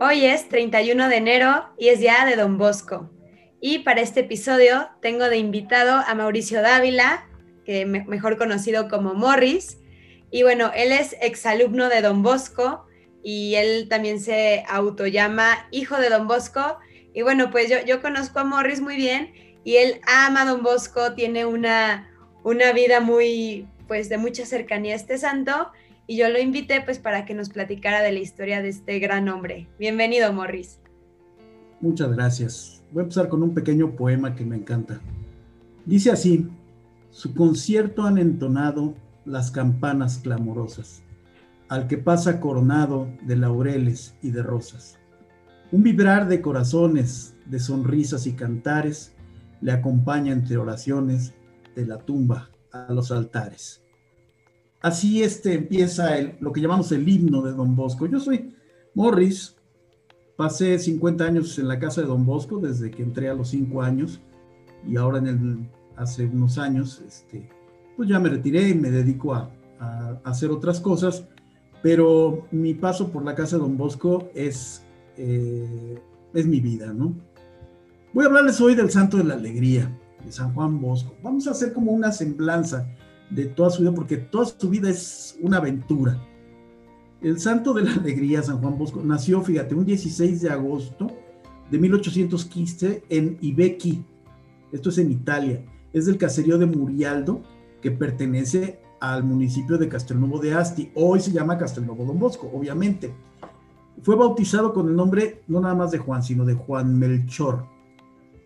Hoy es 31 de enero y es día de Don Bosco. Y para este episodio tengo de invitado a Mauricio Dávila, que mejor conocido como Morris. Y bueno, él es exalumno de Don Bosco y él también se autollama hijo de Don Bosco. Y bueno, pues yo, yo conozco a Morris muy bien y él ama Don Bosco, tiene una, una vida muy, pues de mucha cercanía a este santo y yo lo invité pues para que nos platicara de la historia de este gran hombre. Bienvenido, Morris. Muchas gracias. Voy a empezar con un pequeño poema que me encanta. Dice así, su concierto han entonado las campanas clamorosas, al que pasa coronado de laureles y de rosas. Un vibrar de corazones, de sonrisas y cantares, le acompaña entre oraciones de la tumba a los altares. Así este empieza lo que llamamos el himno de Don Bosco. Yo soy Morris, pasé 50 años en la casa de Don Bosco desde que entré a los 5 años y ahora el, hace unos años, este, pues ya me retiré y me dedico a, hacer otras cosas, pero mi paso por la casa de Don Bosco es, eh, es mi vida, ¿no? Voy a hablarles hoy del Santo de la Alegría, de San Juan Bosco. Vamos a hacer como una semblanza de toda su vida, porque toda su vida es una aventura. El santo de la alegría, San Juan Bosco, nació, fíjate, un 16 de agosto de 1815 en Ibequi, esto es en Italia, es del caserío de Murialdo, que pertenece al municipio de Castelnuovo de Asti, hoy se llama Castelnuovo Don Bosco, obviamente. Fue bautizado con el nombre no nada más de Juan, sino de Juan Melchor.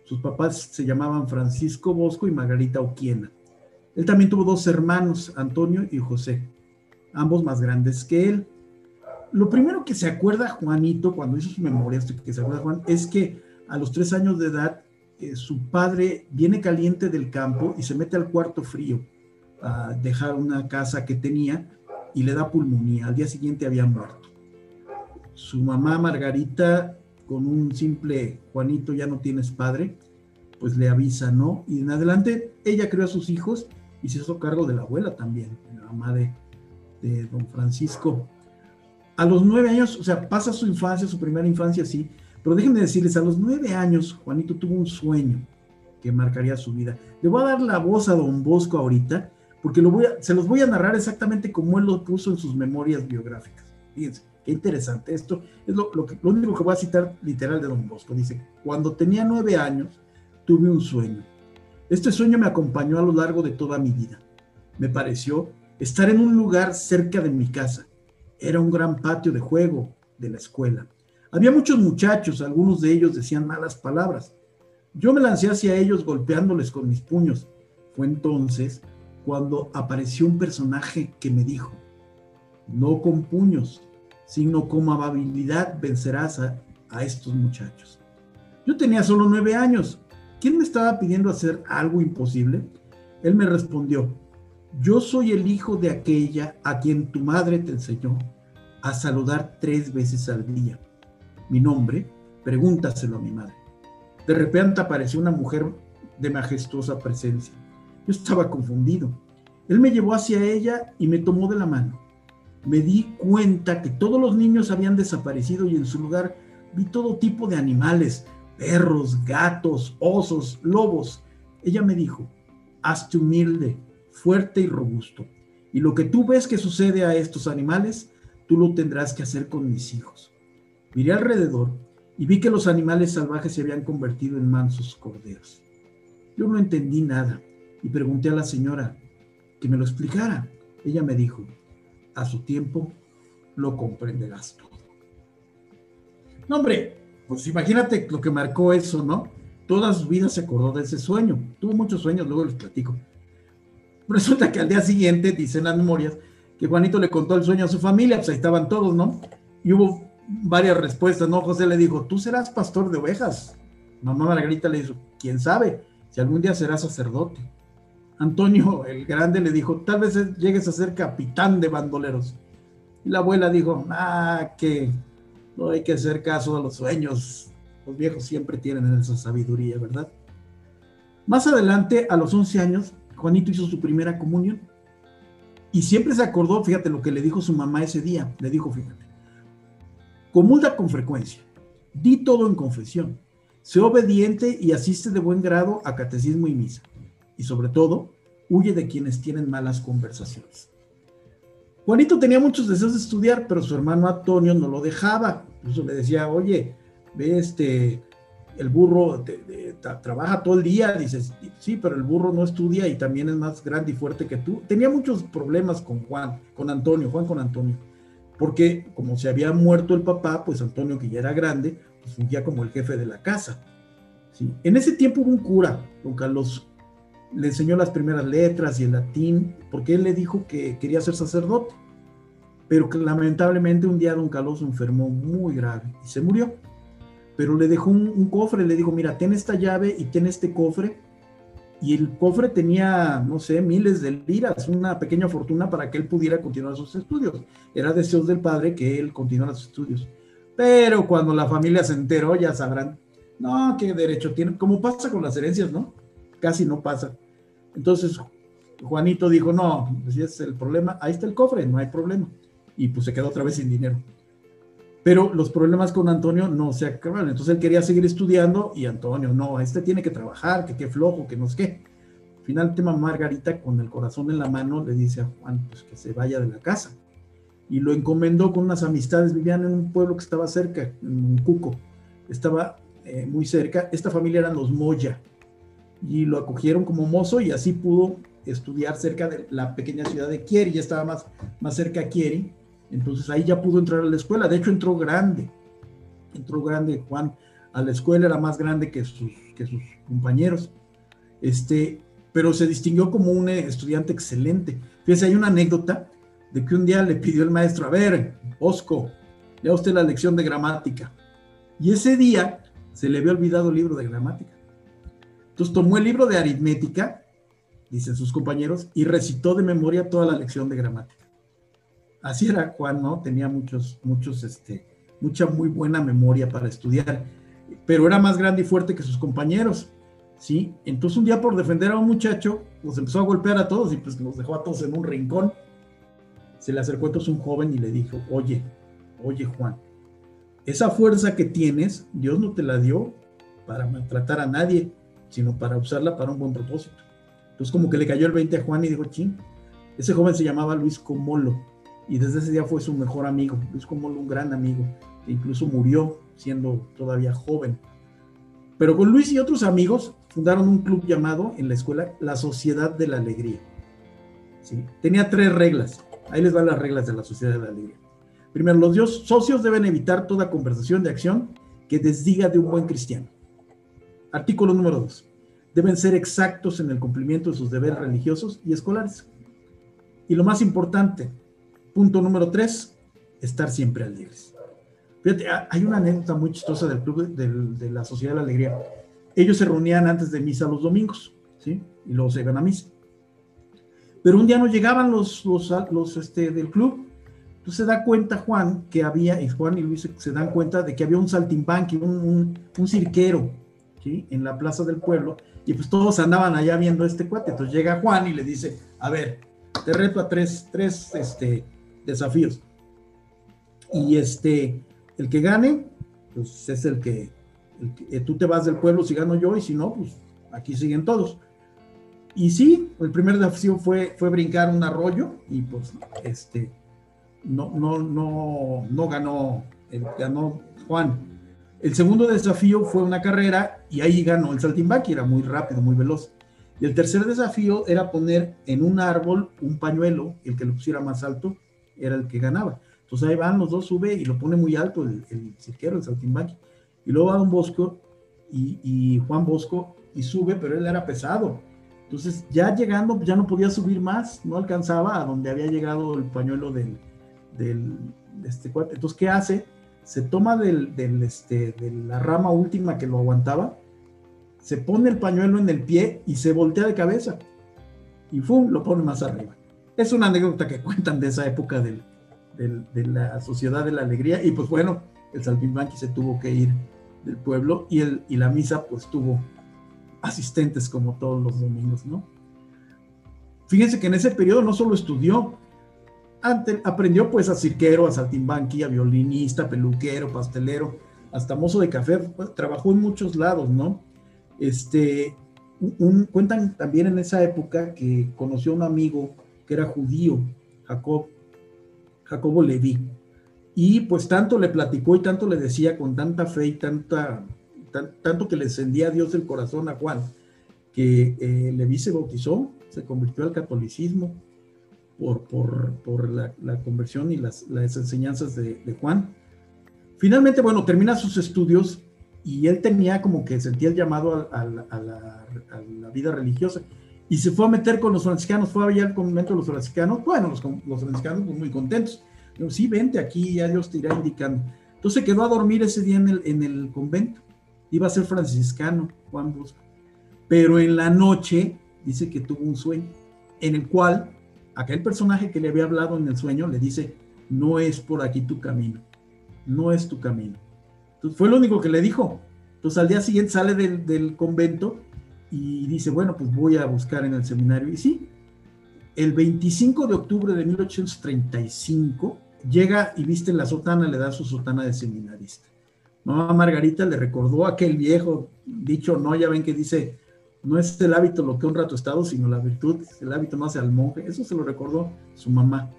Sus papás se llamaban Francisco Bosco y Margarita Oquiena. Él también tuvo dos hermanos, Antonio y José, ambos más grandes que él. Lo primero que se acuerda Juanito cuando hizo sus memorias, que se acuerda Juan, es que a los tres años de edad eh, su padre viene caliente del campo y se mete al cuarto frío a dejar una casa que tenía y le da pulmonía. Al día siguiente había muerto. Su mamá Margarita, con un simple Juanito ya no tienes padre, pues le avisa, ¿no? Y en adelante ella creó a sus hijos y se hizo cargo de la abuela también, la mamá de, don Francisco. A los nueve años, o sea, pasa su infancia, su primera infancia, sí, pero déjenme decirles, a los nueve años, Juanito tuvo un sueño que marcaría su vida. Le voy a dar la voz a don Bosco ahorita, porque lo voy a, se los voy a narrar exactamente como él lo puso en sus memorias biográficas. Fíjense, qué interesante. Esto es lo, lo, que, lo único que voy a citar literal de don Bosco. Dice, cuando tenía nueve años, tuve un sueño este sueño me acompañó a lo largo de toda mi vida. Me pareció estar en un lugar cerca de mi casa. Era un gran patio de juego de la escuela. Había muchos muchachos, algunos de ellos decían malas palabras. Yo me lancé hacia ellos golpeándoles con mis puños. Fue entonces cuando apareció un personaje que me dijo, no con puños, sino con amabilidad vencerás a, a estos muchachos. Yo tenía solo nueve años ¿quién me estaba pidiendo hacer algo imposible? Él me respondió, yo soy el hijo de aquella a quien tu madre te enseñó a saludar tres veces al día. Mi nombre, pregúntaselo a mi madre. De repente apareció una mujer de majestuosa presencia. Yo estaba confundido. Él me llevó hacia ella y me tomó de la mano. Me di cuenta que todos los niños habían desaparecido y en su lugar vi todo tipo de animales, perros, gatos, osos, lobos. Ella me dijo, hazte humilde, fuerte y robusto. Y lo que tú ves que sucede a estos animales, tú lo tendrás que hacer con mis hijos. Miré alrededor y vi que los animales salvajes se habían convertido en mansos corderos. Yo no entendí nada y pregunté a la señora que me lo explicara. Ella me dijo, a su tiempo lo comprenderás todo. No, hombre, pues imagínate lo que marcó eso, ¿no? Toda su vida se acordó de ese sueño. Tuvo muchos sueños, luego les platico. Resulta que al día siguiente, dicen las memorias, que Juanito le contó el sueño a su familia, pues ahí estaban todos, ¿no? Y hubo varias respuestas, ¿no? José le dijo, tú serás pastor de ovejas. Mamá Margarita le dijo, quién sabe, si algún día serás sacerdote. Antonio el Grande le dijo, tal vez llegues a ser capitán de bandoleros. Y la abuela dijo, ah, que no hay que hacer caso a los sueños. Los viejos siempre tienen esa sabiduría, ¿verdad? Más adelante, a los 11 años, Juanito hizo su primera comunión. Y siempre se acordó, fíjate lo que le dijo su mamá ese día. Le dijo, fíjate, comulga con frecuencia, di todo en confesión, sé obediente y asiste de buen grado a catecismo y misa. Y sobre todo, huye de quienes tienen malas conversaciones. Juanito tenía muchos deseos de estudiar, pero su hermano Antonio no lo dejaba. Incluso le decía, oye, ve este, el burro trabaja todo el día, dices, sí, pero el burro no estudia y también es más grande y fuerte que tú. Tenía muchos problemas con Juan, con Antonio, Juan con Antonio, porque como se había muerto el papá, pues Antonio, que ya era grande, pues fungía como el jefe de la casa. ¿sí? En ese tiempo hubo un cura, don Carlos, le enseñó las primeras letras y el latín, porque él le dijo que quería ser sacerdote, pero que lamentablemente un día don Carlos enfermó muy grave y se murió pero le dejó un, cofre, le dijo, mira, ten esta llave y ten este cofre. Y el cofre tenía, no sé, miles de liras, una pequeña fortuna para que él pudiera continuar sus estudios. Era deseos del padre que él continuara sus estudios. Pero cuando la familia se enteró, ya sabrán, no, qué derecho tiene, como pasa con las herencias, ¿no? Casi no pasa. Entonces, Juanito dijo, no, si es el problema, ahí está el cofre, no hay problema. Y pues se quedó otra vez sin dinero. Pero los problemas con Antonio no se acabaron. Entonces él quería seguir estudiando y Antonio, no, este tiene que trabajar, que qué flojo, que no sé qué. Finalmente Margarita, con el corazón en la mano, le dice a Juan pues, que se vaya de la casa. Y lo encomendó con unas amistades. Vivían en un pueblo que estaba cerca, en Cuco. Estaba eh, muy cerca. Esta familia eran los Moya. Y lo acogieron como mozo y así pudo estudiar cerca de la pequeña ciudad de Kieri. Ya estaba más, más cerca a Kieri entonces ahí ya pudo entrar a la escuela. De hecho, entró grande. Entró grande Juan a la escuela, era más grande que sus, que sus compañeros. Este, pero se distinguió como un estudiante excelente. Fíjese, hay una anécdota de que un día le pidió el maestro, a ver, Osco, lea usted la lección de gramática. Y ese día se le había olvidado el libro de gramática. Entonces tomó el libro de aritmética, dicen sus compañeros, y recitó de memoria toda la lección de gramática así era Juan, ¿no? Tenía muchos, muchos, este, mucha muy buena memoria para estudiar, pero era más grande y fuerte que sus compañeros, ¿sí? Entonces un día por defender a un muchacho, los empezó a golpear a todos y pues los dejó a todos en un rincón. Se le acercó entonces un joven y le dijo, oye, oye Juan, esa fuerza que tienes, Dios no te la dio para maltratar a nadie, sino para usarla para un buen propósito. Entonces como que le cayó el 20 a Juan y dijo, ching, ese joven se llamaba Luis Comolo y desde ese día fue su mejor amigo, Luis como un gran amigo, e incluso murió siendo todavía joven. Pero con Luis y otros amigos fundaron un club llamado en la escuela La Sociedad de la Alegría. ¿Sí? Tenía tres reglas. Ahí les van las reglas de la Sociedad de la Alegría. Primero, los socios deben evitar toda conversación de acción que desdiga de un buen cristiano. Artículo número dos. Deben ser exactos en el cumplimiento de sus deberes religiosos y escolares. Y lo más importante, Punto número tres, estar siempre alegres. Fíjate, hay una anécdota muy chistosa del club de, la Sociedad de la Alegría. Ellos se reunían antes de misa los domingos, ¿sí? Y luego se iban a misa. Pero un día no llegaban los, los, los este, del club. Entonces se da cuenta Juan que había, y Juan y Luis se dan cuenta de que había un saltimbanqui, un, un, un cirquero, En la plaza del pueblo. Y pues todos andaban allá viendo este cuate. Entonces llega Juan y le dice, a ver, te reto a tres, tres, este, desafíos. Y este, el que gane, pues es el que, eh, tú te vas del pueblo si gano yo y si no, pues aquí siguen todos. Y sí, el primer desafío fue, fue brincar un arroyo y pues este, no, no, no, no ganó, ganó Juan. El segundo desafío fue una carrera y ahí ganó el saltimbanqui, era muy rápido, muy veloz. Y el tercer desafío era poner en un árbol un pañuelo, el que lo pusiera más alto, era el que ganaba. Entonces ahí van los dos, sube y lo pone muy alto el, el cirquero, el saltimbanqui. Y luego va Don Bosco y, Juan Bosco y sube, pero él era pesado. Entonces ya llegando, ya no podía subir más, no alcanzaba a donde había llegado el pañuelo del, del de este cuate. Entonces, ¿qué hace? Se toma del, del, este, de la rama última que lo aguantaba, se pone el pañuelo en el pie y se voltea de cabeza. Y ¡fum! lo pone más arriba. Es una anécdota que cuentan de esa época de la Sociedad de la Alegría. Y pues bueno, el Saltimbanqui se tuvo que ir del pueblo y, el, y la misa pues tuvo asistentes como todos los domingos, ¿no? Fíjense que en ese periodo no solo estudió, aprendió pues a cirquero, a saltimbanqui, a violinista, peluquero, pastelero, hasta mozo de café, pues, trabajó en muchos lados, ¿no? Este, cuentan también en esa época que conoció a un amigo que era judío, Jacob, Jacobo Leví, y pues tanto le platicó y tanto le decía con tanta fe y tanta, tanto que le encendía a Dios el corazón a Juan, que eh, Leví se bautizó, se convirtió al catolicismo por, por, la, conversión y las, las enseñanzas de, de, Juan. Finalmente, bueno, termina sus estudios y él tenía como que sentía el llamado a, la, vida religiosa y se fue a meter con los franciscanos, fue allá al convento de los franciscanos, bueno, los, los franciscanos pues, muy contentos, Digo, sí, vente aquí, ya Dios te irá indicando. Entonces quedó a dormir ese día en el, en el convento, iba a ser franciscano, Juan Bosco, pero en la noche dice que tuvo un sueño en el cual aquel personaje que le había hablado en el sueño le dice, no es por aquí tu camino, no es tu camino. Entonces fue lo único que le dijo. Entonces al día siguiente sale del, convento y dice, bueno, pues voy a buscar en el seminario. Y sí, el 25 de octubre de 1835 llega y viste la sotana, le da su sotana de seminarista. Mamá Margarita le recordó aquel viejo dicho, no, ya ven que dice, no es el hábito lo que honra tu estado, sino la virtud, el hábito no hace al monje. Eso se lo recordó su mamá.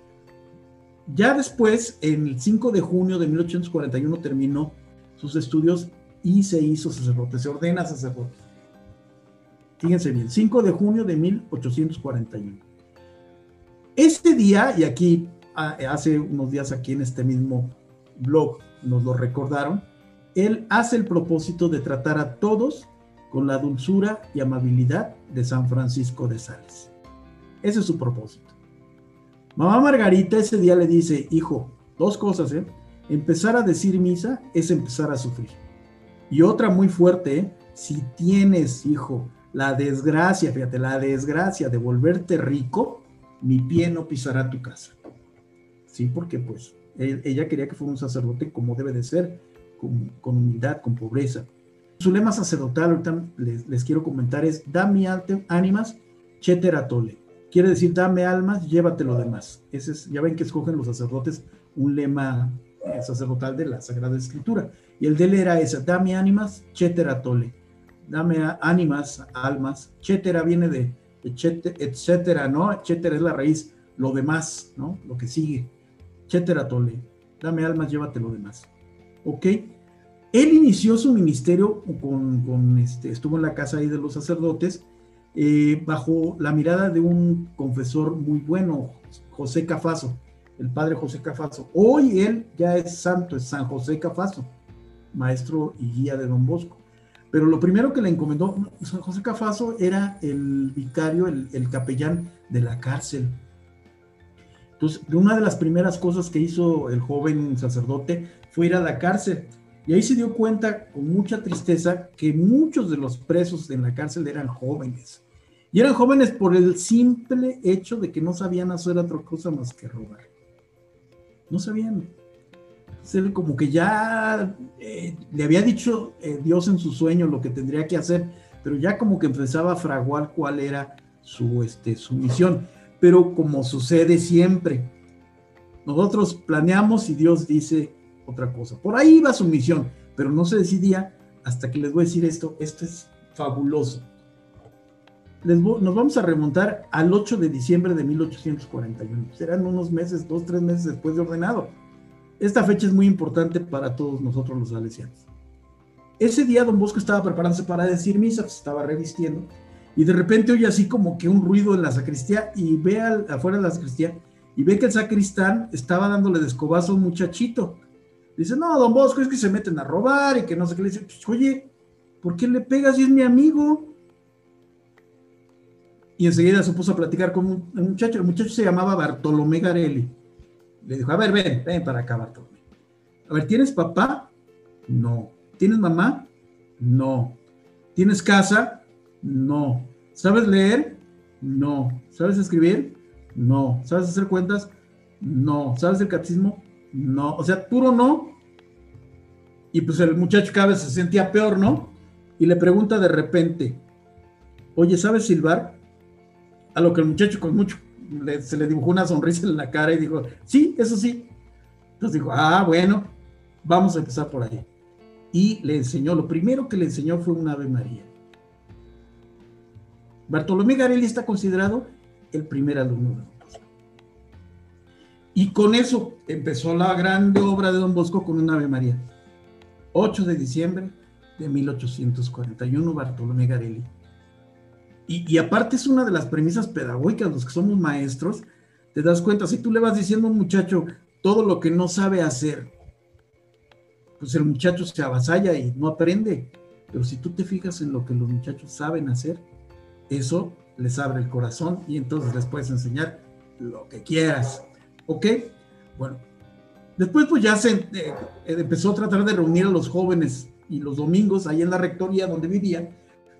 Ya después, en el 5 de junio de 1841, terminó sus estudios y se hizo sacerdote, se ordena sacerdote. Fíjense bien, 5 de junio de 1841. Este día, y aquí hace unos días aquí en este mismo blog nos lo recordaron, él hace el propósito de tratar a todos con la dulzura y amabilidad de San Francisco de Sales. Ese es su propósito. Mamá Margarita ese día le dice, hijo, dos cosas, ¿eh? Empezar a decir misa es empezar a sufrir. Y otra muy fuerte, ¿eh? si tienes, hijo, la desgracia, fíjate, la desgracia de volverte rico, mi pie no pisará tu casa. Sí, porque pues e-, ella quería que fuera un sacerdote como debe de ser, con, con humildad, con pobreza. Su lema sacerdotal, ahorita les, quiero comentar, es Dame ánimas, cheteratole. Quiere decir, dame almas, llévate lo demás. Ese es, ya ven que escogen los sacerdotes un lema eh, sacerdotal de la Sagrada Escritura. Y el de él era esa, dame ánimas, cheteratole. Dame ánimas, almas. Chetera viene de, etcétera, ¿no? Etcétera es la raíz, lo demás, ¿no? Lo que sigue. Cheteratole. Dame almas, llévate lo demás. ¿Ok? Él inició su ministerio con, este, estuvo en la casa ahí de los sacerdotes, eh, bajo la mirada de un confesor muy bueno, José Cafaso, el padre José Cafaso. Hoy él ya es santo, es San José Cafaso, maestro y guía de Don Bosco. Pero lo primero que le encomendó, San José Cafaso era el vicario, el, el capellán de la cárcel. Entonces, una de las primeras cosas que hizo el joven sacerdote fue ir a la cárcel y ahí se dio cuenta con mucha tristeza que muchos de los presos en la cárcel eran jóvenes. Y eran jóvenes por el simple hecho de que no sabían hacer otra cosa más que robar. No sabían. Como que ya eh, le había dicho eh, Dios en su sueño lo que tendría que hacer, pero ya como que empezaba a fraguar cuál era su, este, su misión. Pero como sucede siempre, nosotros planeamos y Dios dice, otra cosa. Por ahí iba su misión, pero no se decidía hasta que les voy a decir esto. Esto es fabuloso. nos vamos a remontar al 8 de diciembre de 1841. Serán unos meses, dos, tres meses después de ordenado. Esta fecha es muy importante para todos nosotros los salesianos. Ese día don Bosco estaba preparándose para decir misa, se estaba revistiendo, y de repente oye así como que un ruido en la sacristía y ve afuera de la sacristía y ve que el sacristán estaba dándole de escobazo a un muchachito Dice, no, don Bosco, es que se meten a robar y que no sé qué. Le dice, pues, oye, ¿por qué le pegas si es mi amigo? Y enseguida se puso a platicar con un, muchacho. El muchacho se llamaba Bartolomé Garelli. Le dijo, a ver, ven, ven para acá, Bartolomé. A ver, ¿tienes papá? No. ¿Tienes mamá? No. ¿Tienes casa? No. ¿Sabes leer? No. ¿Sabes escribir? No. ¿Sabes hacer cuentas? No. ¿Sabes el catecismo? No, o sea, puro no. Y pues el muchacho cada vez se sentía peor, ¿no? Y le pregunta de repente, oye, ¿sabes silbar? A lo que el muchacho con mucho, se le dibujó una sonrisa en la cara y dijo, sí, eso sí. Entonces dijo, ah, bueno, vamos a empezar por ahí. Y le enseñó, lo primero que le enseñó fue un Ave María. Bartolomé Garelli está considerado el primer alumno de. Y con eso empezó la grande obra de Don Bosco con un Ave María. 8 de diciembre de 1841, Bartolomé Garelli. Y, y, aparte es una de las premisas pedagógicas, los que somos maestros, te das cuenta, si tú le vas diciendo a un muchacho todo lo que no sabe hacer, pues el muchacho se avasalla y no aprende. Pero si tú te fijas en lo que los muchachos saben hacer, eso les abre el corazón y entonces les puedes enseñar lo que quieras. ¿Ok? Bueno, después pues ya se eh, empezó a tratar de reunir a los jóvenes y los domingos ahí en la rectoría donde vivía,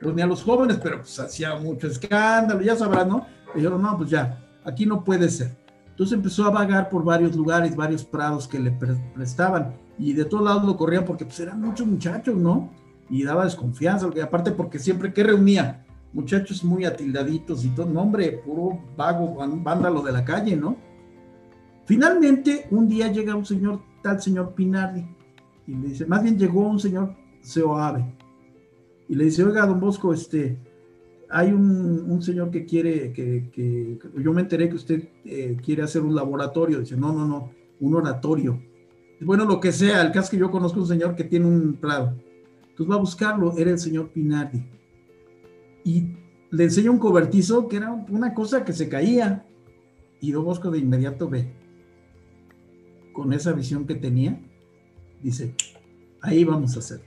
reunía a los jóvenes, pero pues hacía mucho escándalo, ya sabrán, ¿no? dijeron, no, pues ya, aquí no puede ser. Entonces empezó a vagar por varios lugares, varios prados que le prestaban y de todos lados lo corrían porque pues eran muchos muchachos, ¿no? Y daba desconfianza, aparte porque siempre que reunía muchachos muy atildaditos y todo, no hombre, puro vago, vándalo de la calle, ¿no? Finalmente, un día llega un señor, tal señor Pinardi, y le dice, más bien llegó un señor Seoave, y le dice, oiga, don Bosco, este, hay un, señor que quiere, que, yo me enteré que usted eh, quiere hacer un laboratorio, dice, no, no, no, un oratorio. Bueno, lo que sea, el caso que yo conozco un señor que tiene un prado. Entonces va a buscarlo, era el señor Pinardi y le enseña un cobertizo que era una cosa que se caía. Y Don Bosco de inmediato ve, con esa visión que tenía, dice, ahí vamos a hacer.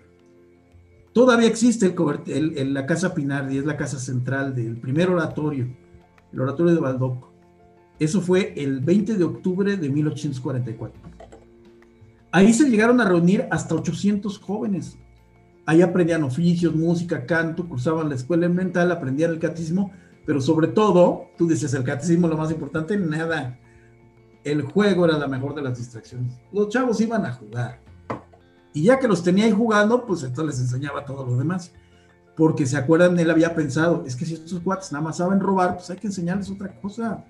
Todavía existe el, la casa Pinardi, es la casa central del primer oratorio, el oratorio de Baldoco. Eso fue el 20 de octubre de 1844. Ahí se llegaron a reunir hasta 800 jóvenes Ahí aprendían oficios, música, canto, cursaban la escuela elemental, aprendían el catecismo, pero sobre todo, tú dices, el catecismo lo más importante, nada. El juego era la mejor de las distracciones. Los chavos iban a jugar. Y ya que los tenía ahí jugando, pues entonces les enseñaba todo lo demás. Porque se acuerdan, él había pensado, es que si estos cuates nada más saben robar, pues hay que enseñarles otra cosa,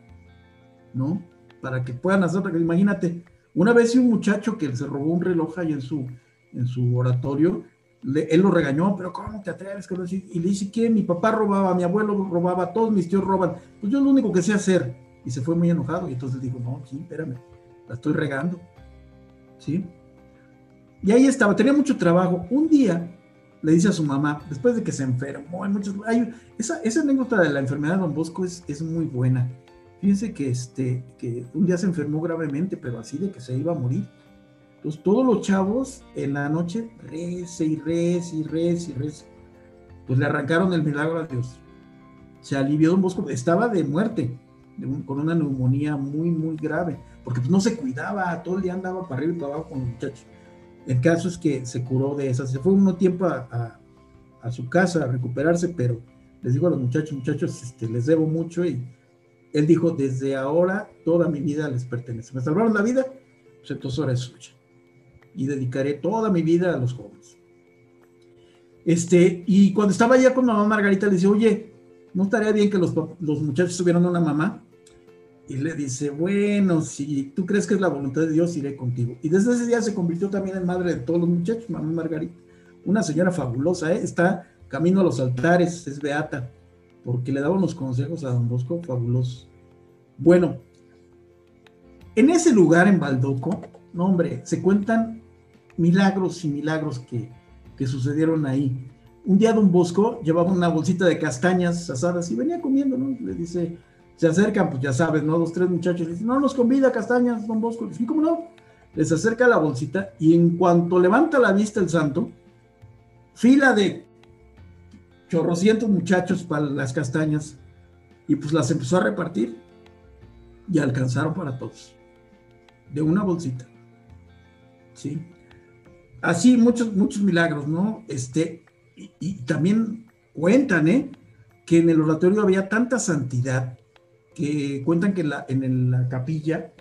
¿no? Para que puedan hacer otra cosa. Imagínate, una vez un muchacho que se robó un reloj ahí en su, en su oratorio, él lo regañó, pero ¿cómo te atreves? Y le dice que mi papá robaba, mi abuelo robaba, todos mis tíos roban. Pues yo lo único que sé hacer. Y se fue muy enojado y entonces dijo, no, sí, espérame, la estoy regando. ¿Sí? Y ahí estaba, tenía mucho trabajo. Un día le dice a su mamá, después de que se enfermó, hay muchos, hay, esa, esa anécdota de la enfermedad de Don Bosco es, es muy buena. Fíjense que, este, que un día se enfermó gravemente, pero así de que se iba a morir entonces todos los chavos en la noche rece y rece y rece y rece. Pues le arrancaron el milagro a Dios. Se alivió Don Bosco, estaba de muerte, con una neumonía muy, muy grave, porque pues no se cuidaba, todo el día andaba para arriba y para abajo con los muchachos. El caso es que se curó de esa, se fue un tiempo a, a, su casa a recuperarse, pero les digo a los muchachos, muchachos, este, les debo mucho y él dijo, desde ahora toda mi vida les pertenece. Me salvaron la vida, pues entonces ahora es suya y dedicaré toda mi vida a los jóvenes. Este, y cuando estaba allá con mamá Margarita, le dice, oye, ¿no estaría bien que los, los muchachos tuvieran una mamá? Y le dice, bueno, si tú crees que es la voluntad de Dios, iré contigo. Y desde ese día se convirtió también en madre de todos los muchachos, mamá Margarita. Una señora fabulosa, ¿eh? está camino a los altares, es beata, porque le daba unos consejos a don Bosco fabulosos. Bueno, en ese lugar en Baldoco, no hombre, se cuentan milagros y milagros que, sucedieron ahí. Un día Don Bosco llevaba una bolsita de castañas asadas y venía comiendo, ¿no? Le dice, se acercan, pues ya sabes, ¿no? Dos, tres muchachos, dicen, no, nos convida castañas, Don Bosco. Dicen, ¿cómo no? Les acerca la bolsita y en cuanto levanta la vista el santo, fila de chorrocientos muchachos para las castañas y pues las empezó a repartir y alcanzaron para todos, de una bolsita. ¿Sí? así muchos, muchos milagros, ¿no? Este, y, también cuentan, ¿eh? Que en el oratorio había tanta santidad que cuentan que en la capilla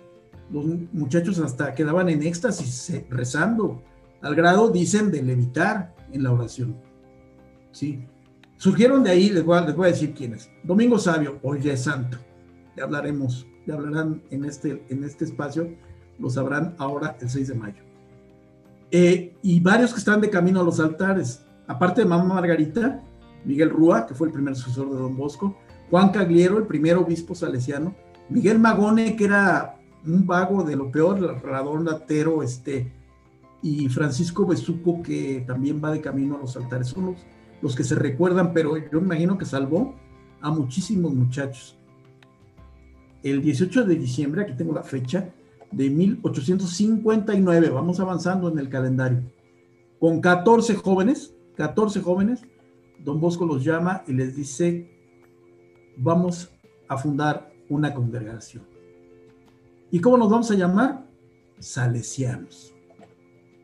los muchachos hasta quedaban en éxtasis rezando, al grado, dicen, de levitar en la oración. ¿Sí? Surgieron de ahí, les voy a, les voy a decir quiénes. Domingo Sabio, hoy es santo. ya hablaremos, ya hablarán en este, en este espacio, lo sabrán ahora el 6 de mayo. Eh, y varios que están de camino a los altares, aparte de Mamá Margarita, Miguel Rúa, que fue el primer sucesor de Don Bosco, Juan Cagliero, el primer obispo salesiano, Miguel Magone, que era un vago de lo peor, radón latero, este, y Francisco Besuco, que también va de camino a los altares. Son los, los que se recuerdan, pero yo imagino que salvó a muchísimos muchachos. El 18 de diciembre, aquí tengo la fecha, de 1859, vamos avanzando en el calendario, con 14 jóvenes, 14 jóvenes, don Bosco los llama y les dice, vamos a fundar una congregación. ¿Y cómo nos vamos a llamar? Salesianos.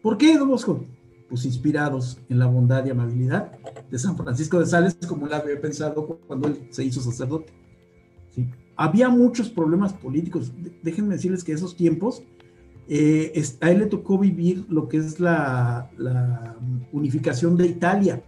¿Por qué, don Bosco? Pues inspirados en la bondad y amabilidad de San Francisco de Sales, como él había pensado cuando él se hizo sacerdote. ¿Sí? Había muchos problemas políticos. Déjenme decirles que esos tiempos, eh, a él le tocó vivir lo que es la, la unificación de Italia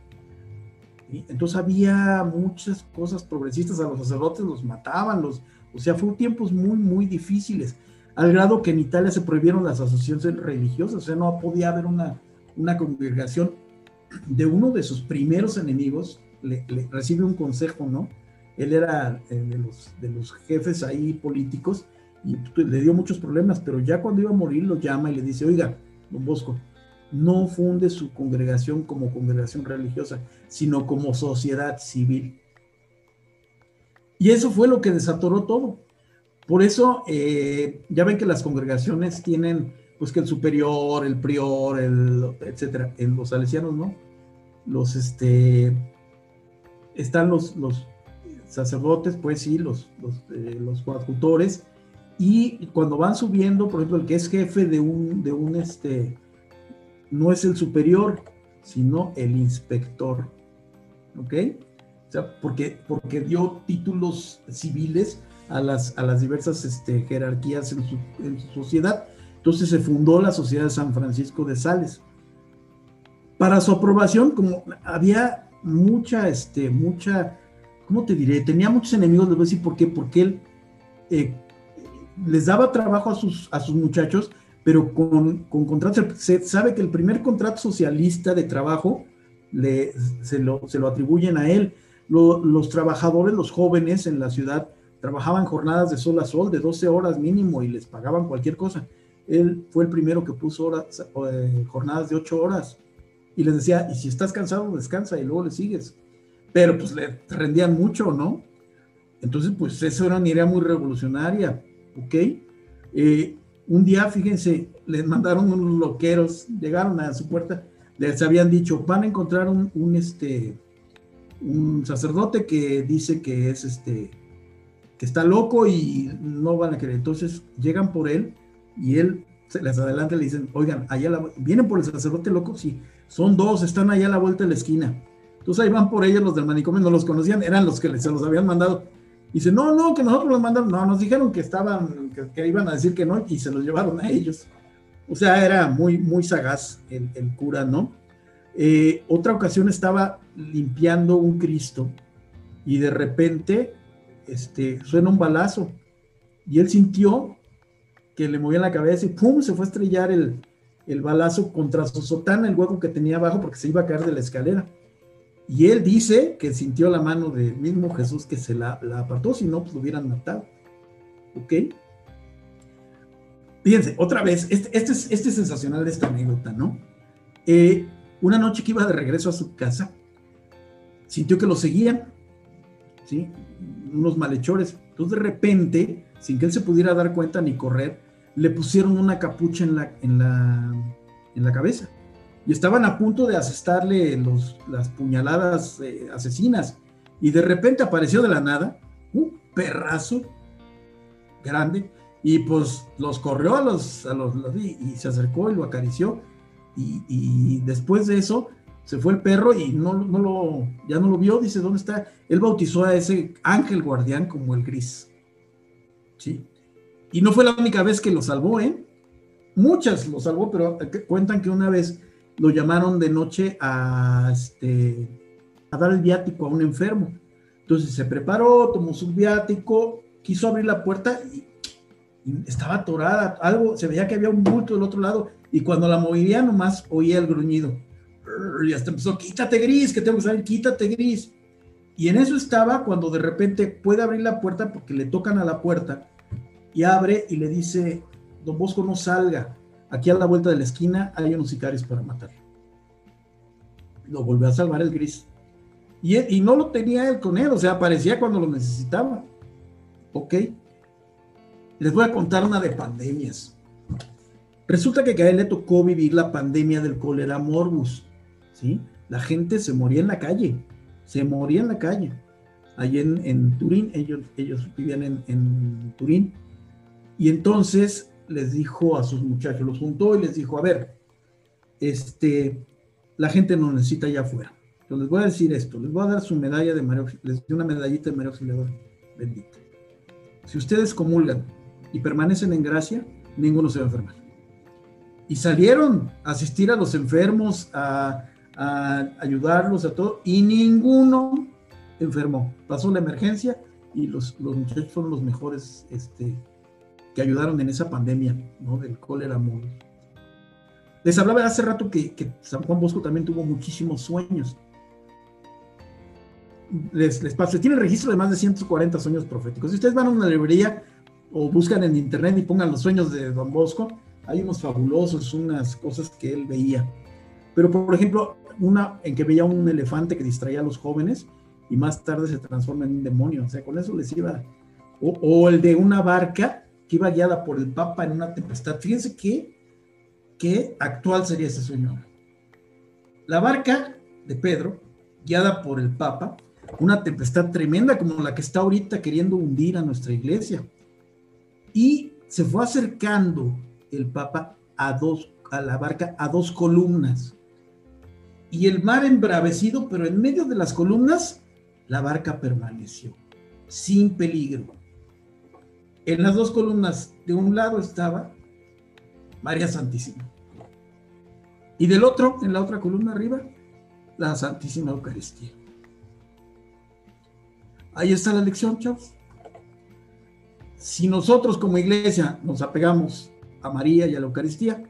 entonces había muchas cosas progresistas, a los sacerdotes los mataban, los, o sea, fue tiempos muy, muy difíciles, al grado que en Italia se prohibieron las asociaciones religiosas, o sea, no podía haber una, una congregación de uno de sus primeros enemigos, le, recibe un consejo, ¿no? Él era eh, de, los, de los jefes ahí políticos y le dio muchos problemas, pero ya cuando iba a morir lo llama y le dice, oiga, don Bosco, no funde su congregación como congregación religiosa, sino como sociedad civil. Y eso fue lo que desatoró todo. Por eso, eh, ya ven que las congregaciones tienen, pues que el superior, el prior, el, etcétera, en los salesianos, ¿no? Los, este, están los, los sacerdotes, pues sí, los, los, eh, los coadjutores, y cuando van subiendo, por ejemplo, el que es jefe de un, de un, este, no es el superior, sino el inspector. ¿Ok? O sea, porque, porque dio títulos civiles a las, a las diversas este, jerarquías en su, sociedad. Entonces se fundó la Sociedad de San Francisco de Sales. Para su aprobación, como había mucha, este, mucha, ¿cómo te diré? Tenía muchos enemigos, les voy a decir por qué, porque él eh, les daba trabajo a sus, a sus muchachos, pero con, con contratos, se sabe que el primer contrato socialista de trabajo se, lo, se lo atribuyen a él. los trabajadores, los jóvenes en la ciudad, trabajaban jornadas de sol a sol, de 12 horas mínimo, y les pagaban cualquier cosa. Él fue el primero que puso horas, eh, jornadas de 8 horas y les decía, y si estás cansado, descansa y luego le sigues. Pero pues le rendían mucho, ¿no? Entonces, pues eso era una idea muy revolucionaria, ¿ok? Eh, un día, fíjense, les mandaron unos loqueros, llegaron a su puerta, les habían dicho, van a encontrar un, este, un sacerdote que dice que es este, que está loco y no van a querer. Entonces llegan por él y él se les adelanta y le dicen, oigan, allá vienen por el sacerdote loco, sí, son dos, están allá a la vuelta de la esquina. Entonces ahí van por ellos los del manicomio, no los conocían, eran los que se los habían mandado dice, no, no, que nosotros los mandamos, no, nos dijeron que estaban, que, iban a decir que no y se los llevaron a ellos. O sea, era muy, muy sagaz el, cura, ¿no? Eh, otra ocasión estaba limpiando un Cristo y de repente este, suena un balazo y él sintió que le movía la cabeza y ¡pum! se fue a estrellar el, el balazo contra su sotana, el hueco que tenía abajo porque se iba a caer de la escalera. Y él dice que sintió la mano del mismo Jesús que se la, apartó, si no, pues lo hubieran matado. ¿Ok? Fíjense, otra vez, este, este, es, este sensacional de esta anécdota, ¿no? Eh, una noche que iba de regreso a su casa, sintió que lo seguían, ¿sí? Unos malhechores. Entonces, de repente, sin que él se pudiera dar cuenta ni correr, le pusieron una capucha en la, en la, en la cabeza y estaban a punto de asestarle los, las puñaladas eh, asesinas. Y de repente apareció de la nada un perrazo grande y pues los corrió a los, a los, y, se acercó y lo acarició. Y, después de eso se fue el perro y no, no lo, ya no lo vio, dice, ¿dónde está? Él bautizó a ese ángel guardián como el gris. ¿Sí? Y no fue la única vez que lo salvó, ¿eh? Muchas lo salvó, pero cuentan que una vez lo llamaron de noche a, este, a dar el viático a un enfermo. Entonces se preparó, tomó su viático quiso abrir la puerta y, estaba atorada, algo, se veía que había un bulto del otro lado, y cuando la movía nomás oía el gruñido. Y hasta empezó, quítate gris, que tengo que salir, quítate gris. Y en eso estaba cuando de repente puede abrir la puerta porque le tocan a la puerta y abre y le dice, don Bosco no salga, aquí a la vuelta de la esquina hay unos sicarios para matarlo. Lo volvió a salvar el gris. Y, y no lo tenía él con él, o sea, aparecía cuando lo necesitaba. ¿Ok? Les voy a contar una de pandemias. Resulta que a él le tocó vivir la pandemia del cólera morbus, ¿sí? La gente se moría en la calle se moría en la calle. Allí en, Turín, ellos, ellos vivían en, Turín. Y entonces les dijo a sus muchachos, los juntó y les dijo, a ver, este, la gente no necesita allá afuera. Entonces les voy a decir esto, les voy a dar su medalla de María, les doy una medallita de María Auxiliadora, bendita. Si ustedes comulgan y permanecen en gracia, ninguno se va a enfermar. Y salieron a asistir a los enfermos, a, a ayudarlos a todo y ninguno enfermó. Pasó la emergencia y los, los muchachos fueron los mejores este, que ayudaron en esa pandemia ¿no? del cólera móvil. Les hablaba hace rato que, que, San Juan Bosco también tuvo muchísimos sueños. Les, les paso, tiene registro de más de 140 sueños proféticos. Si ustedes van a una librería o buscan en internet y pongan los sueños de Don Bosco, hay unos fabulosos, unas cosas que él veía. Pero, por ejemplo, una en que veía un elefante que distraía a los jóvenes y más tarde se transforma en un demonio. O sea, con eso les iba. O, el de una barca que iba guiada por el Papa en una tempestad. Fíjense qué, qué actual sería ese sueño. La barca de Pedro, guiada por el Papa, una tempestad tremenda como la que está ahorita queriendo hundir a nuestra iglesia. Y se fue acercando el Papa a dos, a la barca a dos columnas y el mar embravecido, pero en medio de las columnas, la barca permaneció, sin peligro. En las dos columnas, de un lado estaba María Santísima. Y del otro, en la otra columna arriba, la Santísima Eucaristía. Ahí está la lección, chavos. Si nosotros como iglesia nos apegamos a María y a la Eucaristía,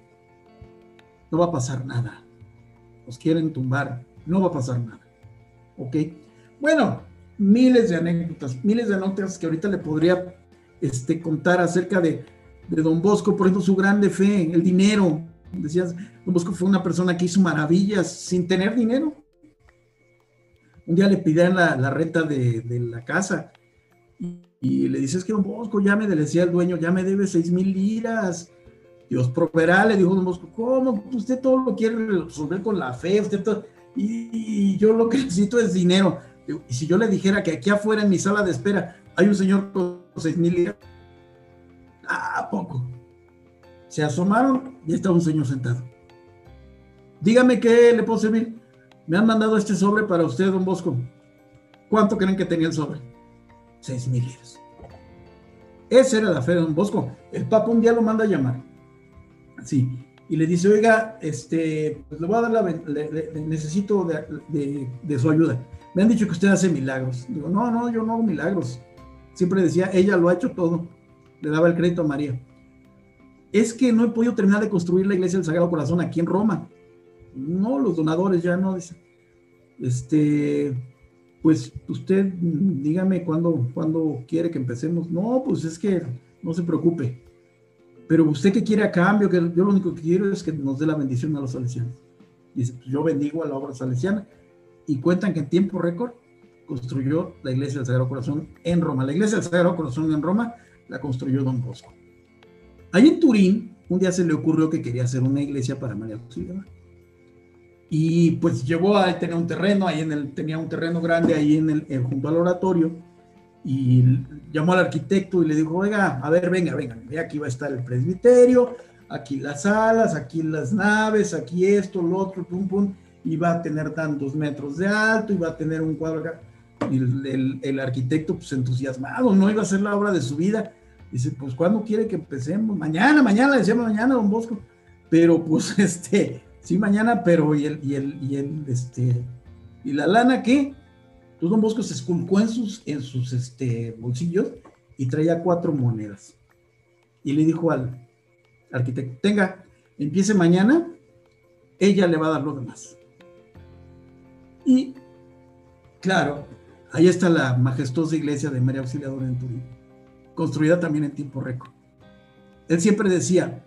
no va a pasar nada nos quieren tumbar, no va a pasar nada. ¿Ok? Bueno, miles de anécdotas, miles de anécdotas que ahorita le podría este, contar acerca de, Don Bosco, por ejemplo, su grande fe, el dinero. Decías, Don Bosco fue una persona que hizo maravillas sin tener dinero. Un día le pidieron la, renta de, la casa y, le dices que Don Bosco ya me decía el dueño, ya me debe seis mil liras. Dios proveerá, le dijo Don Bosco, ¿cómo? Usted todo lo quiere resolver con la fe, todo, y, yo lo que necesito es dinero. Y si yo le dijera que aquí afuera en mi sala de espera hay un señor con seis mil ¿a poco? Se asomaron y estaba un señor sentado. Dígame qué le puedo servir. Me han mandado este sobre para usted, don Bosco. ¿Cuánto creen que tenía el sobre? Seis mil liras. Esa era la fe de don Bosco. El Papa un día lo manda a llamar Sí, y le dice, oiga, este, pues le voy a dar la, necesito de, su ayuda. Me han dicho que usted hace milagros. Digo, no, no, yo no hago milagros. Siempre decía, ella lo ha hecho todo. Le daba el crédito a María. Es que no he podido terminar de construir la iglesia del Sagrado Corazón aquí en Roma. No, los donadores ya no, dice. Este, pues usted dígame cuándo, cuándo quiere que empecemos. No, pues es que no se preocupe pero usted que quiere a cambio, que yo lo único que quiero es que nos dé la bendición a los salesianos. Dice, pues yo bendigo a la obra salesiana. Y cuentan que en tiempo récord construyó la iglesia del Sagrado Corazón en Roma. La iglesia del Sagrado Corazón en Roma la construyó Don Bosco. Ahí en Turín, un día se le ocurrió que quería hacer una iglesia para María Auxiliadora. Y pues llevó a tener un terreno, ahí en el, tenía un terreno grande ahí en el, junto al oratorio y llamó al arquitecto y le dijo, oiga, a ver, venga, venga, aquí va a estar el presbiterio, aquí las salas, aquí las naves, aquí esto, lo otro, pum, pum, y va a tener tantos metros de alto, y va a tener un cuadro acá. El, el, arquitecto, pues entusiasmado, no iba a ser la obra de su vida. Dice, pues, ¿cuándo quiere que empecemos? Mañana, mañana, decíamos mañana, don Bosco. Pero, pues, este, sí, mañana, pero, y el, y el, y el, este, ¿y la lana qué? Entonces don Bosco se esculcó en sus, en sus este, bolsillos y traía cuatro monedas. Y le dijo al arquitecto, tenga, empiece mañana, ella le va a dar lo demás. Y claro, ahí está la majestuosa iglesia de María Auxiliadora en Turín, construida también en tiempo récord. Él siempre decía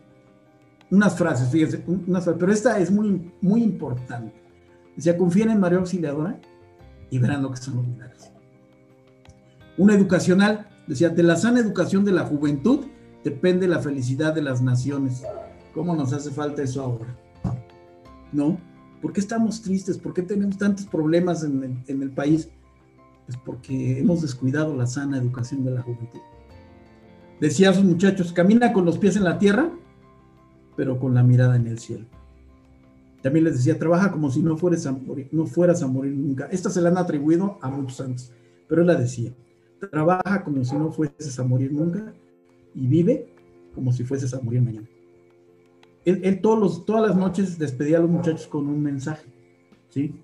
unas frases, fíjense, unas pero esta es muy, muy importante. Decía, confíen en María Auxiliadora y verán lo que son los milagros. Una educacional, decía, de la sana educación de la juventud depende la felicidad de las naciones. ¿Cómo nos hace falta eso ahora? ¿No? ¿Por qué estamos tristes? ¿Por qué tenemos tantos problemas en el, país? Pues porque hemos descuidado la sana educación de la juventud. Decía a sus muchachos, camina con los pies en la tierra, pero con la mirada en el cielo. También les decía, trabaja como si no fueras a morir, no fueras a morir nunca. Esta se la han atribuido a muchos santos, pero él la decía, trabaja como si no fueses a morir nunca y vive como si fueses a morir mañana. Él, todos los, todas las noches despedía a los muchachos con un mensaje, ¿sí?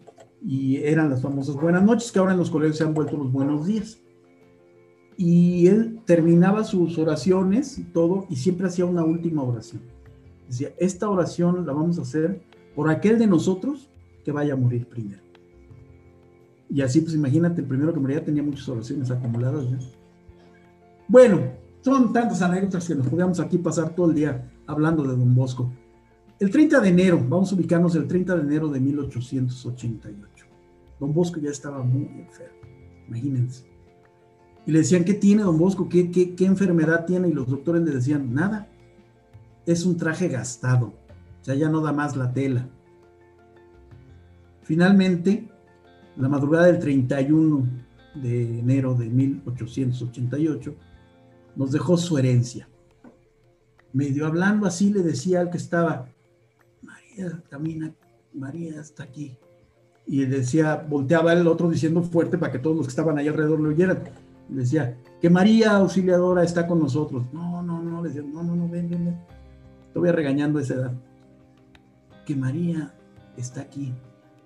Y eran las famosas buenas noches, que ahora en los colegios se han vuelto los buenos días. Y él terminaba sus oraciones y todo, y siempre hacía una última oración. Decía, esta oración la vamos a hacer por aquel de nosotros que vaya a morir primero. Y así, pues imagínate, el primero que moría tenía muchas oraciones acumuladas. Bueno, son tantas anécdotas que nos podíamos aquí pasar todo el día hablando de Don Bosco. El 30 de enero, vamos a ubicarnos el 30 de enero de 1888. Don Bosco ya estaba muy enfermo, imagínense. Y le decían, ¿qué tiene Don Bosco? ¿Qué, qué, qué enfermedad tiene? Y los doctores le decían, nada, es un traje gastado, o sea, ya no da más la tela. Finalmente, la madrugada del 31 de enero de 1888, nos dejó su herencia. Medio hablando así le decía al que estaba, María camina, María está aquí. Y decía, volteaba el otro diciendo fuerte para que todos los que estaban ahí alrededor lo oyeran. Decía, que María Auxiliadora está con nosotros. No, no, no, le decía, no, no, no, ven, ven, ven. Te regañando a esa edad. Que María está aquí.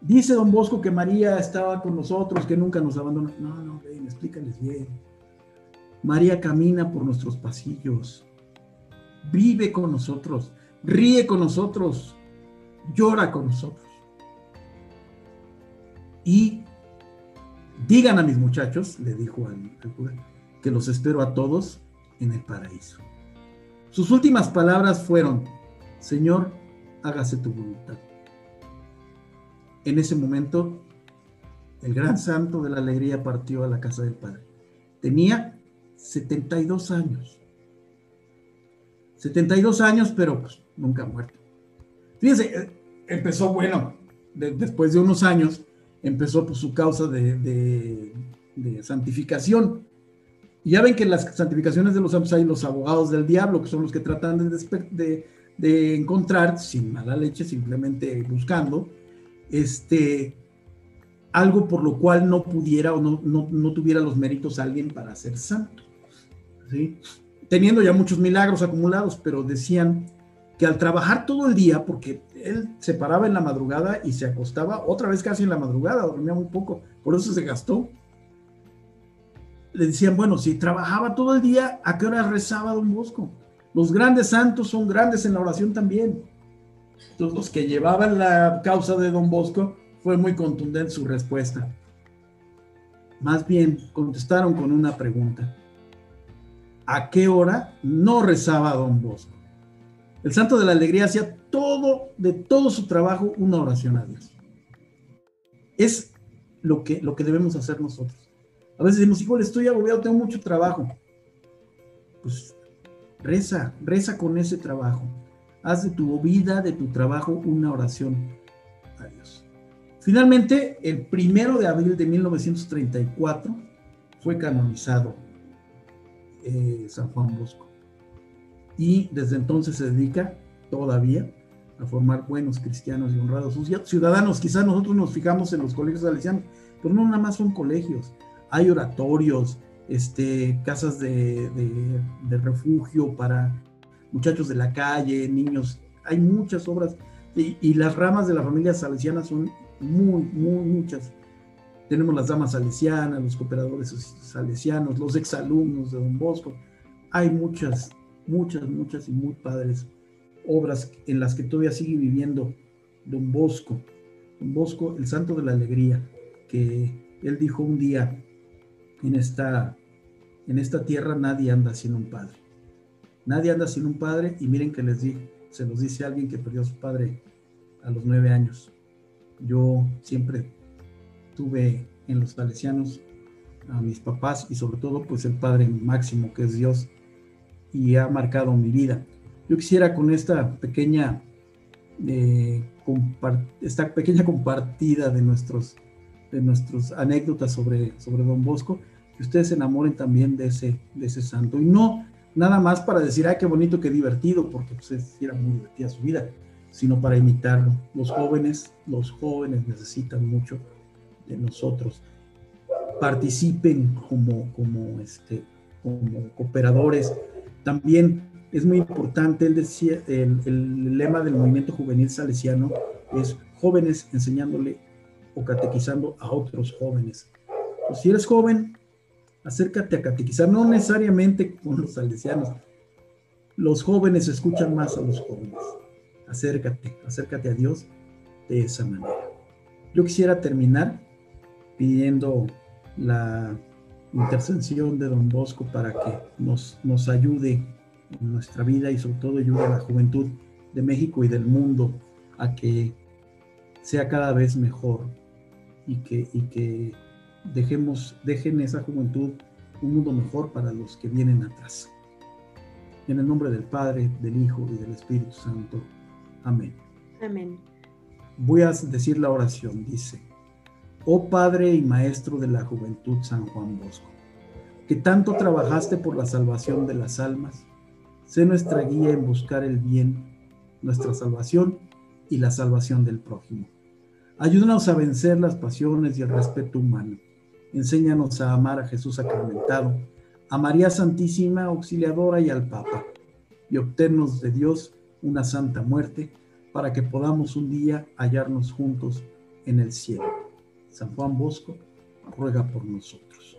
Dice don Bosco que María estaba con nosotros, que nunca nos abandonó. No, no, ven, explícales bien. María camina por nuestros pasillos, vive con nosotros, ríe con nosotros, llora con nosotros. Y digan a mis muchachos, le dijo al, cura, que los espero a todos en el paraíso. Sus últimas palabras fueron, Señor, hágase tu voluntad. En ese momento, el gran santo de la alegría partió a la casa del Padre. Tenía 72 años. 72 años, pero pues, nunca muerto. Fíjense, eh, empezó, bueno, después de unos años, empezó pues, su causa de, santificación. Y ya ven que en las santificaciones de los santos hay los abogados del diablo, que son los que tratan de, encontrar, sin mala leche, simplemente buscando, este, algo por lo cual no pudiera o no, no, no tuviera los méritos alguien para ser santo. Teniendo ya muchos milagros acumulados, pero decían que al trabajar todo el día, porque él se paraba en la madrugada y se acostaba otra vez casi en la madrugada, dormía muy poco, por eso se gastó. Le decían, bueno, si trabajaba todo el día, ¿a qué hora rezaba don Bosco? Los grandes santos son grandes en la oración también. Entonces, los que llevaban la causa de don Bosco, fue muy contundente su respuesta. Más bien, contestaron con una pregunta a qué hora no rezaba don Bosco. El santo de la alegría hacía todo, de todo su trabajo, una oración a Dios. Es lo que, lo que debemos hacer nosotros. A veces decimos, híjole, estoy agobiado, tengo mucho trabajo. Pues reza, reza con ese trabajo. Haz de tu vida, de tu trabajo, una oración a Dios. Finalmente, el primero de abril de 1934 fue canonizado eh, San Juan Bosco. Y desde entonces se dedica todavía a formar buenos cristianos y honrados ciudadanos. Quizás nosotros nos fijamos en los colegios salesianos, pero no nada más son colegios. Hay oratorios, este, casas de, refugio para muchachos de la calle, niños. Hay muchas obras y, y, las ramas de la familia salesiana son muy, muy muchas. tenemos las damas salesianas, los cooperadores salesianos, los exalumnos de Don Bosco. Hay muchas, muchas, muchas y muy padres obras en las que todavía sigue viviendo Don Bosco. Don Bosco, el santo de la alegría, que él dijo un día en esta, en esta tierra nadie anda sin un padre. Nadie anda sin un padre y miren que les di, se los dice alguien que perdió a su padre a los nueve años. Yo siempre tuve en los salesianos a mis papás y sobre todo pues el Padre máximo que es Dios y ha marcado mi vida. Yo quisiera con esta pequeña eh, esta pequeña compartida de nuestros de nuestras anécdotas sobre, sobre Don Bosco, que ustedes se enamoren también de ese, de ese santo. Y no nada más para decir, ay, qué bonito, qué divertido, porque pues, era muy divertida su vida, sino para imitarlo. Los jóvenes, los jóvenes necesitan mucho de nosotros. Participen como, como, este, como cooperadores. También es muy importante, él decía, el, lema del movimiento juvenil salesiano es jóvenes enseñándole o catequizando a otros jóvenes. Pues si eres joven, acércate a catequizar, no necesariamente con los salesianos. Los jóvenes escuchan más a los jóvenes. Acércate, acércate a Dios de esa manera. Yo quisiera terminar pidiendo la intercesión de don Bosco para que nos, nos ayude en nuestra vida y sobre todo ayude a la juventud de México y del mundo a que sea cada vez mejor y que, y que dejemos, dejen esa juventud un mundo mejor para los que vienen atrás. En el nombre del Padre, del Hijo y del Espíritu Santo. Amén. Amén. Voy a decir la oración. Dice, oh Padre y Maestro de la Juventud San Juan Bosco, que tanto trabajaste por la salvación de las almas, sé nuestra guía en buscar el bien, nuestra salvación y la salvación del prójimo Ayúdanos a vencer las pasiones y el respeto humano. Enséñanos a amar a Jesús sacramentado, a María Santísima Auxiliadora y al Papa, y obtenernos de Dios una santa muerte para que podamos un día hallarnos juntos en el cielo. San Juan Bosco ruega por nosotros.